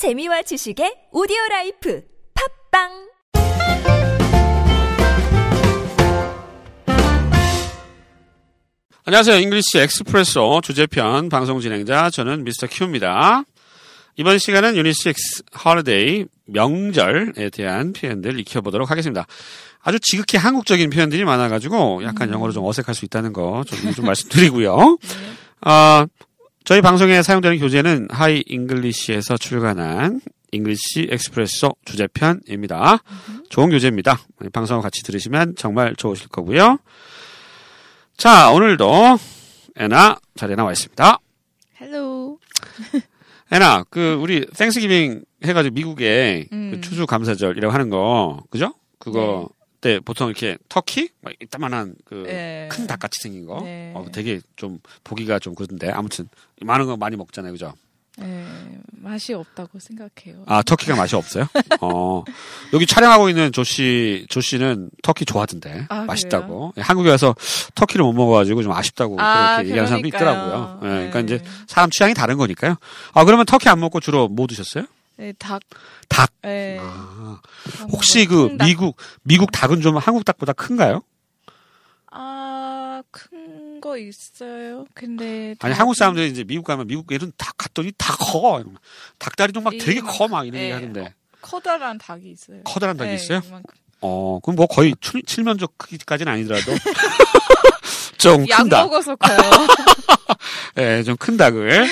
재미와 지식의 오디오 라이프 팟빵 안녕하세요. English Expresso 주제편 방송 진행자 저는 미스터 큐입니다. 이번 시간은 유닛 6 holiday 명절에 대한 표현들 익혀보도록 하겠습니다. 아주 지극히 한국적인 표현들이 많아가지고 약간 영어로 좀 어색할 수 있다는 거 좀 좀 말씀드리고요. 어, 저희 방송에 사용되는 교재는 Hi English에서 출간한 English Expresso 주제편입니다. 좋은 교재입니다. 방송을 같이 들으시면 정말 좋으실 거고요. 자, 오늘도 애나 자리에 나와 있습니다. Hello. 애나, 그, 우리, Thanksgiving 해가지고 미국에 음. 그 추수 감사절이라고 하는 거, 그죠? 그거 때 보통 이렇게 터키? 막 이따만한 그, 네. 큰 닭같이 생긴 거. 네. 어, 되게 좀 보기가 좀 그런데, 아무튼, 많은 거 많이 먹잖아요, 그죠? 네, 맛이 없다고 생각해요. 아, 터키가 맛이 없어요? 어. 여기 촬영하고 있는 조씨, 조씨는 터키 좋아하던데. 아, 맛있다고. 예, 한국에 와서 터키를 못 먹어가지고 좀 아쉽다고 아, 그렇게 얘기하는 사람도. 있더라고요. 예, 그러니까 네. 이제 사람 취향이 다른 거니까요. 아, 그러면 터키 안 먹고 주로 뭐 드셨어요? 네, 닭. 닭. 네. 아, 혹시 그. 미국, 미국 닭은 좀 한국 닭보다 큰가요? 아, 큰 거 있어요. 근데 아니, 한국 사람들이 이제 미국 가면 미국 애들은 닭 갔더니 다 커. 닭다리도 막 되게 커. 막 이런 예, 얘기 하는데. 커다란 닭이 있어요. 커다란 닭이 네, 있어요? 이만큼. 어, 그럼 뭐 거의 칠- 칠면조 크기까지는 아니더라도. 좀 약간 큰 닭. 먹어서 커요. 예, 좀 큰 닭을.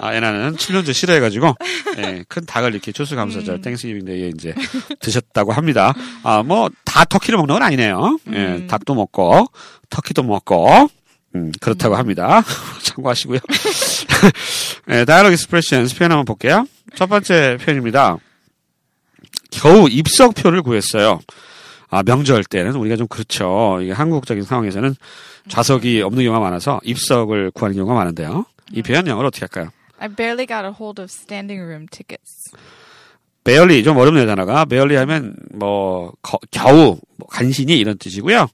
아, 애나는 칠면조 싫어해가지고, 예, 큰 닭을 이렇게 추수감사절 음. Thanksgiving Day에 이제 드셨다고 합니다. 아, 뭐, 다 turkey를 먹는 건 아니네요. 예, 음. 닭도 먹고, turkey도 먹고, 음, 그렇다고 음. 합니다. 참고하시고요. 예, Dialogue Expressions 표현 한번 볼게요. 첫 번째 표현입니다. 겨우 입석표를 구했어요. 아, 명절 때는 우리가 좀 그렇죠. 이게 한국적인 상황에서는 좌석이 없는 경우가 많아서 입석을 구하는 경우가 많은데요. 이 표현 영어로 어떻게 할까요? I barely got a hold of standing room tickets. barely 좀 어렵네요 단어가 barely 하면 뭐 거- 겨우 뭐 간신히 이런 뜻이고요.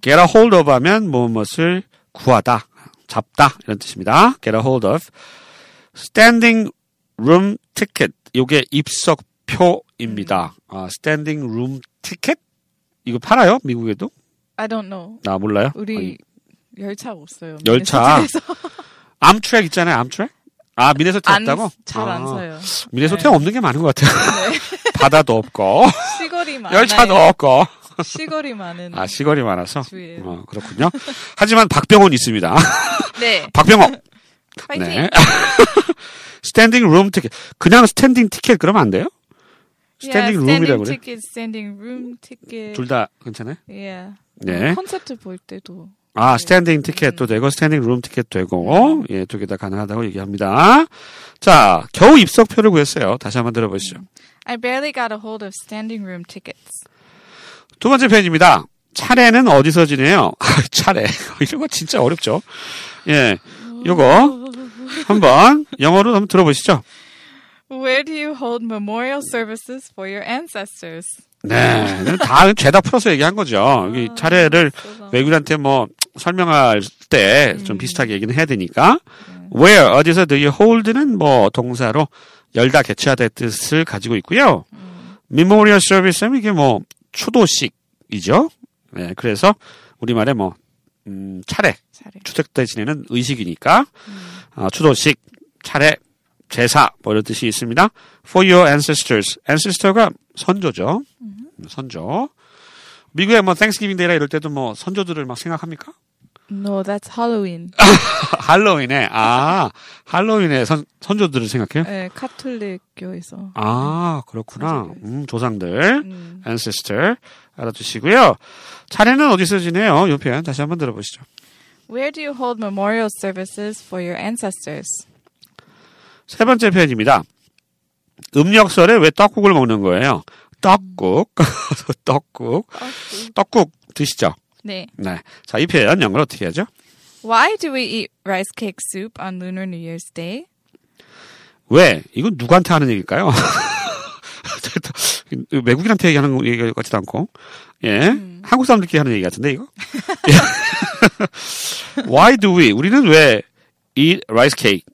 get a hold of 하면 무엇을 구하다 잡다 이런 뜻입니다. get a hold of standing room ticket 요게 입석표입니다. 아, standing room ticket 이거 팔아요 미국에도? I don't know. 나 몰라요. 우리 아니, 열차 없어요. 열차. 암트랙 있잖아요 암트랙. 아 미네소타 안, 없다고? 잘안 아, 서요. 미네소타 네. 없는 게 많은 것 같아요. 네. 바다도 없고 시골이 많아요. 열차도 없고. 시골이 많은 아, 시골이 많아서. 주예요. 어, 그렇군요. 하지만 박병호 있습니다. 네. 박병호. 파이팅. 네. Standing room ticket. 그냥 standing ticket 그러면 안 돼요? 스탠딩 yeah, 룸이라고 그래? ticket, standing room ticket. 둘다 괜찮아요? Yeah. 네. 콘서트 볼 때도 아, standing ticket도 되고 standing room ticket도 되고 예, 두 개 다 가능하다고 얘기합니다. 자, 겨우 입석표를 구했어요. 다시 한번 들어보시죠. I barely got a hold of standing room tickets. 두 번째 표현입니다. 차례는 어디서 지내요? 아, 차례. 이런 거 진짜 어렵죠? 예. 요거 한번 영어로 한번 들어보시죠. Where do you hold memorial services for your ancestors? 네. 다 죄다 풀어서 얘기한 거죠. 이 차례를 그래서- 외국인한테 뭐 설명할 때좀 음. 비슷하게 얘기는 해야 되니까. where, 어디서 do you hold는 뭐 동사로 열다 개최하다의 뜻을 가지고 있고요. memorial service는 이게 뭐 추도식이죠. 네. 그래서 우리말에 뭐, 음, 차례, 차례. 추석 때 지내는 의식이니까, 음. 아, 추도식, 차례, 제사, 뭐 이런 뜻이 있습니다. For your ancestors. ancestor가 선조죠. 선조. 미국에 뭐 Thanksgiving Day라 이럴 때도 뭐 선조들을 막 생각합니까? No, that's Halloween. 할로윈에, 아, 할로윈에 선, 선조들을 생각해요? 네, 카톨릭 교에서. 아, 그렇구나. 음, 조상들. 음. ancestor. 알아두시고요. 차례는 어디서 지내요? 이 표현 다시 한번 들어보시죠. Where do you hold memorial services for your ancestors? 세 번째 표현입니다. 음력설에 왜 떡국을 먹는 거예요? 떡국. 떡국. 떡국 드시죠? 네. 네. 자, 이 표현 영어로 어떻게 하죠? Why do we eat rice cake soup on Lunar New Year's Day? 왜? 이건 누구한테 하는 얘기일까요? 외국인한테 얘기하는 거- 얘기 같지도 않고. 예. 한국 사람들끼리 하는 얘기 같은데, 이거? 예. Why do we? 우리는 왜 eat rice cake?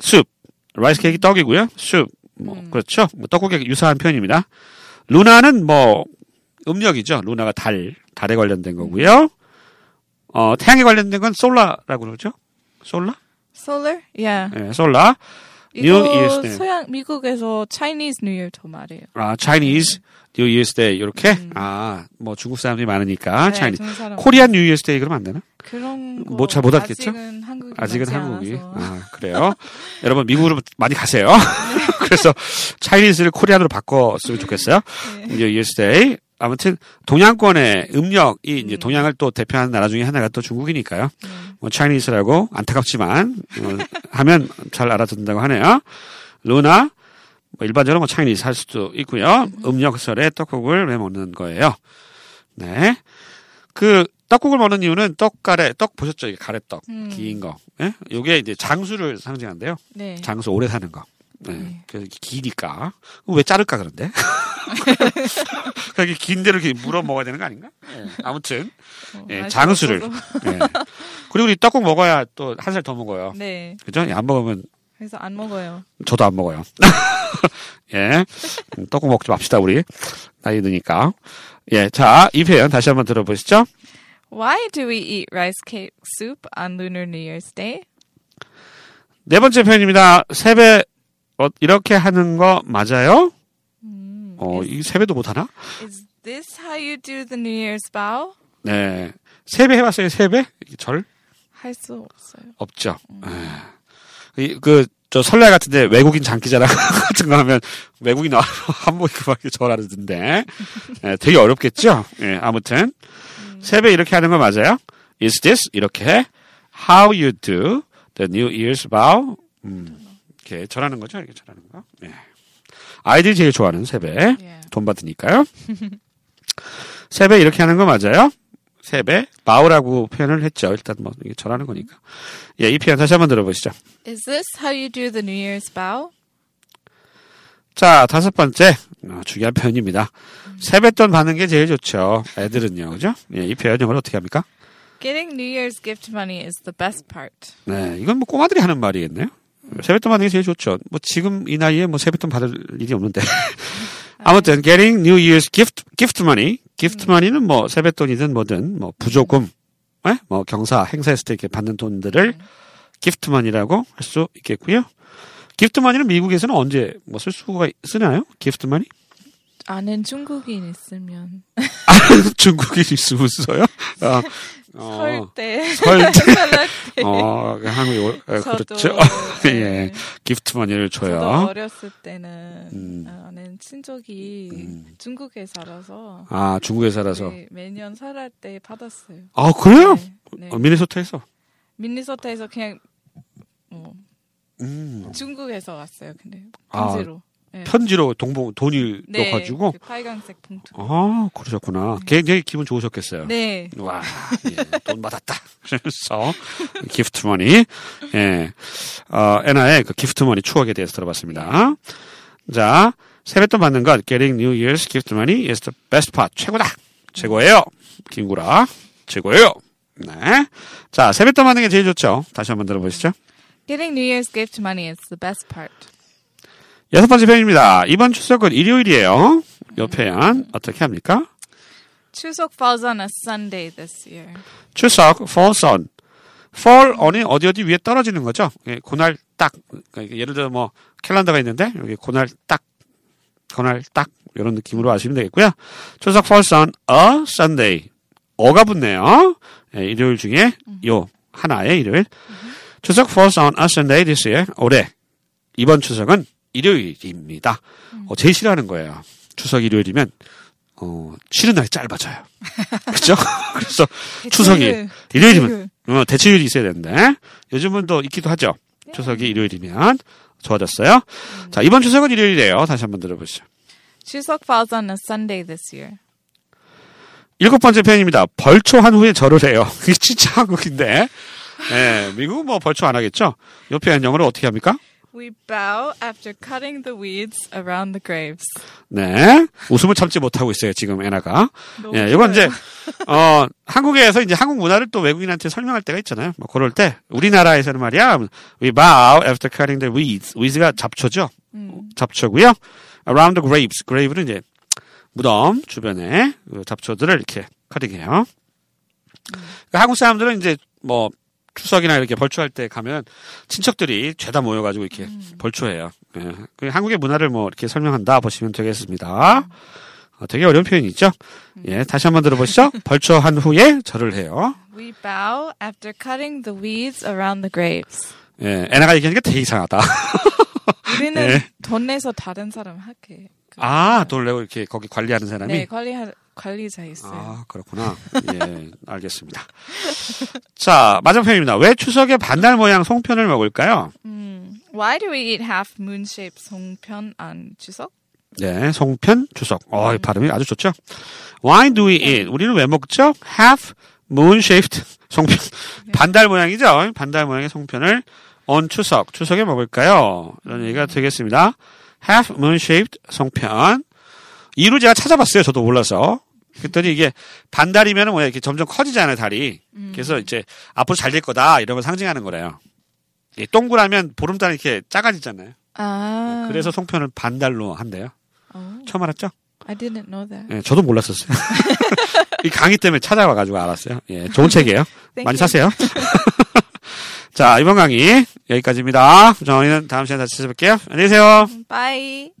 soup. Rice cake이 떡이고요. soup. 뭐 그렇죠. 뭐 떡국에 유사한 표현입니다. 루나는 뭐 음력이죠. 루나가 달 달에 관련된 거고요. 어 태양에 관련된 건 솔라라고 그러죠. 솔라? Solar? Yeah. 예, 솔라. New Year's 이거 Day. 서양 미국에서 Chinese New Year 더 말해요. 아, Chinese New Year's Day 이렇게 아, 뭐 중국 사람들이 많으니까 네, Chinese. 코리안 New Year's Day 그러면 안 되나? 그런 거 뭐잘못 알겠죠? 아직은 아직은 한국이. 아, 그래요. 여러분 미국으로 많이 가세요. 그래서 차이니즈를 코리안으로 바꿨으면 좋겠어요. 네. Year's Day. 아무튼 동양권의 음력이 이제 음. 동양을 또 대표하는 나라 중에 하나가 또 중국이니까요. 네. 뭐 차이니스라고 안타깝지만 어, 하면 잘 알아듣는다고 하네요. 루나 뭐 일반적으로 뭐 차이니스 할 수도 있고요. 음력설에 떡국을 왜 먹는 거예요. 네. 그 떡국을 먹는 이유는 떡가래 떡 보셨죠? 이게 가래떡 음. 긴 거. 예? 요게 이제 장수를 상징한대요. 네. 장수 오래 사는 거. 네. 네. 그래서 기니까 왜 자를까 그런데? 그렇게 긴 대로 이렇게 물어 먹어야 되는 거 아닌가? 예. 아무튼 어, 예, 장수를. 예. 그리고 우리 떡국 먹어야 또 한 살 더 먹어요. 네. 그죠? 안 먹으면 그래서 안 먹어요. 저도 안 먹어요. 예. 음, 떡국 먹지 맙시다, 우리. 나이 드니까. 예. 자, 이 표현 다시 한번 들어보시죠. Why do we eat rice cake soup on Lunar New Year's Day? 네 번째 표현입니다. 세배, 어, 이렇게 하는 거 맞아요? 음, 어, 이 세배도 못 하나? is this how you do the New Year's vow? 네. 세배 해봤어요, 세배? 절? 할 수 없어요. 없죠. 예. 이, 그, 저 설날 같은데 외국인 장기자랑 같은 거 하면 외국인 와서 한복 입고 막 이렇게 절하던데. 예, 되게 어렵겠죠? 예, 아무튼. 세배 이렇게 하는 거 맞아요? Is this? 이렇게. How you do the New Year's vow? 음, 이렇게 절하는 거죠? 이렇게 절하는 거. 예. 아이들이 제일 좋아하는 세배. Yeah. 돈 받으니까요. 세배 이렇게 하는 거 맞아요? 세배, 바우라고 표현을 했죠. 일단 뭐 이게 절하는 거니까. 예, 이 표현 다시 한번 들어보시죠. Is this how you do the New Year's vow? 자, 다섯 번째 어, 중요한 표현입니다. 세뱃돈 받는 게 제일 좋죠. 애들은요, 그죠? 예, 이 표현 영어로 어떻게 합니까? Getting New Year's gift money is the best part. 네, 이건 뭐 꼬마들이 하는 말이겠네요. 세뱃돈 받는 게 제일 좋죠. 뭐 지금 이 나이에 뭐 세뱃돈 받을 일이 없는데. 아무튼 getting New Year's gift gift money, gift money는 뭐 세뱃돈이든 뭐든 뭐 부조금, 예? 뭐 경사 행사했을 때 이렇게 받는 돈들을 gift money라고 할 수 있겠고요. money는 미국에서는 언제 뭐 쓸 수가 쓰나요? money? 아는 중국인 있으면 중국인 있으면 써요? 어, 어, 설 때, 설 때. 설날 때. 어, 한국이 올- 어, 저도, 그렇죠. 네. 예, money를 저도 줘요. 어렸을 때는 음. 아는 친척이 중국에 살아서 아, 중국에 살아서. 네, 매년 설날 때 받았어요. 아, 그래요? 네, 네. 어, 미네소타에서. 미니소타에서 그냥 어, 음, 중국에서 왔어요. 근데 아, 편지로. 네. 편지로 동봉 돈이 네, 넣어가지고. 그 빨간색 봉투. 아, 그러셨구나. 굉장히 기분 좋으셨겠어요. 네. 와, 예, 돈 받았다. 그래서 gift money, 예, 어, 애나의 그 gift money 추억에 대해서 들어봤습니다. 자, 세뱃돈 받는 것, getting New Year's gift money is the best part. 최고다. 최고예요. 김구라, 최고예요. 네. 자, 세뱃돈 받는 게 제일 좋죠. 다시 한번 들어보시죠. Getting New Year's gift money is the best part. 여섯 번째 표현입니다. 이번 추석은 일요일이에요. 이 표현 어떻게 합니까? 추석 falls on a Sunday this year. 추석, falls on. fall on이 어디 어디 위에 떨어지는 거죠. 예, 그날 딱, 그러니까 예를 들어 뭐 캘린더가 있는데 여기 그날 딱, 그날 딱 이런 느낌으로 아시면 되겠고요. 추석 falls on a Sunday. 어가 붙네요. 예, 일요일 중에 요 하나의 일요일. 추석 falls on a Sunday this year. 올해 이번 추석은 일요일입니다. 어, 제일 싫어하는 거예요. 추석 일요일이면 어, 쉬는 날이 짧아져요. 그렇죠? 그래서 추석이 대체율, 일요일이면 대체율. 어, 대체율이 있어야 되는데 요즘은 또 있기도 하죠. 추석이 일요일이면 좋아졌어요. 자 이번 추석은 일요일이에요. 다시 한번 들어보시죠. 추석 falls on a Sunday this year. 일곱 번째 표현입니다. 벌초한 후에 절을 해요. 이게 진짜 한국인데. 예, 미국은 뭐 벌초 안 하겠죠? 이 표현 영어로 어떻게 합니까? We bow after cutting the weeds around the graves. 네. 웃음을 참지 못하고 있어요, 지금. 너무 예, 이건 이제. 어, 한국에서 이제 한국 문화를 또 외국인한테 설명할 때가 있잖아요. 뭐, 그럴 때, 우리나라에서는 말이야, we bow after cutting the weeds. weeds가 잡초죠? 음. 잡초고요. around the graves. grave는 이제 무덤 주변에 그 잡초들을 이렇게 커팅해요. 그러니까 한국 사람들은 이제 뭐 추석이나 이렇게 벌초할 때 가면 친척들이 죄다 모여가지고 이렇게 벌초해요. 예. 그 한국의 문화를 뭐 이렇게 설명한다 보시면 되겠습니다. 어, 되게 어려운 표현이죠. 예, 다시 한번 들어보시죠. 벌초한 후에 절을 해요. We bow after cutting the weeds around the graves. 예, 애나가 얘기하니까 되게 이상하다. 우리는 네. 돈 내서 다른 사람 하게. 그- 아, 돈 내고 이렇게 거기 관리하는 사람이? 네, 관리 관리자 있어요. 아, 그렇구나. 예, 알겠습니다. 자, 마지막 편입니다. 왜 추석에 반달 모양 송편을 먹을까요? 음. Why do we eat half moon shaped 송편 on 추석? 네, 송편, 추석. 어, 이 발음이 아주 좋죠? Why do we eat? 우리는 왜 먹죠? Half moon-shaped 송편. 반달 모양이죠? 반달 모양의 송편을 on 추석, 추석에 먹을까요? 이런 얘기가 되겠습니다. Half moon-shaped 송편. 이루 제가 찾아봤어요. 저도 몰라서. 그랬더니 이게 반달이면 뭐야 이렇게 점점 커지잖아요 달이. 그래서 이제 앞으로 잘 될 거다 이런 걸 상징하는 거래요. 이 동그라면 보름달 이렇게 작아지잖아요. 아. 그래서 송편을 반달로 한대요. Oh, 처음 알았죠? I didn't know that. 예, 저도 몰랐었어요. 이 강의 때문에 찾아와가지고 알았어요. 예, 좋은 책이에요. 많이. 사세요. 자, 이번 강의 여기까지입니다. 저희는 다음 시간에 다시 찾아뵐게요. 안녕히 계세요. Bye.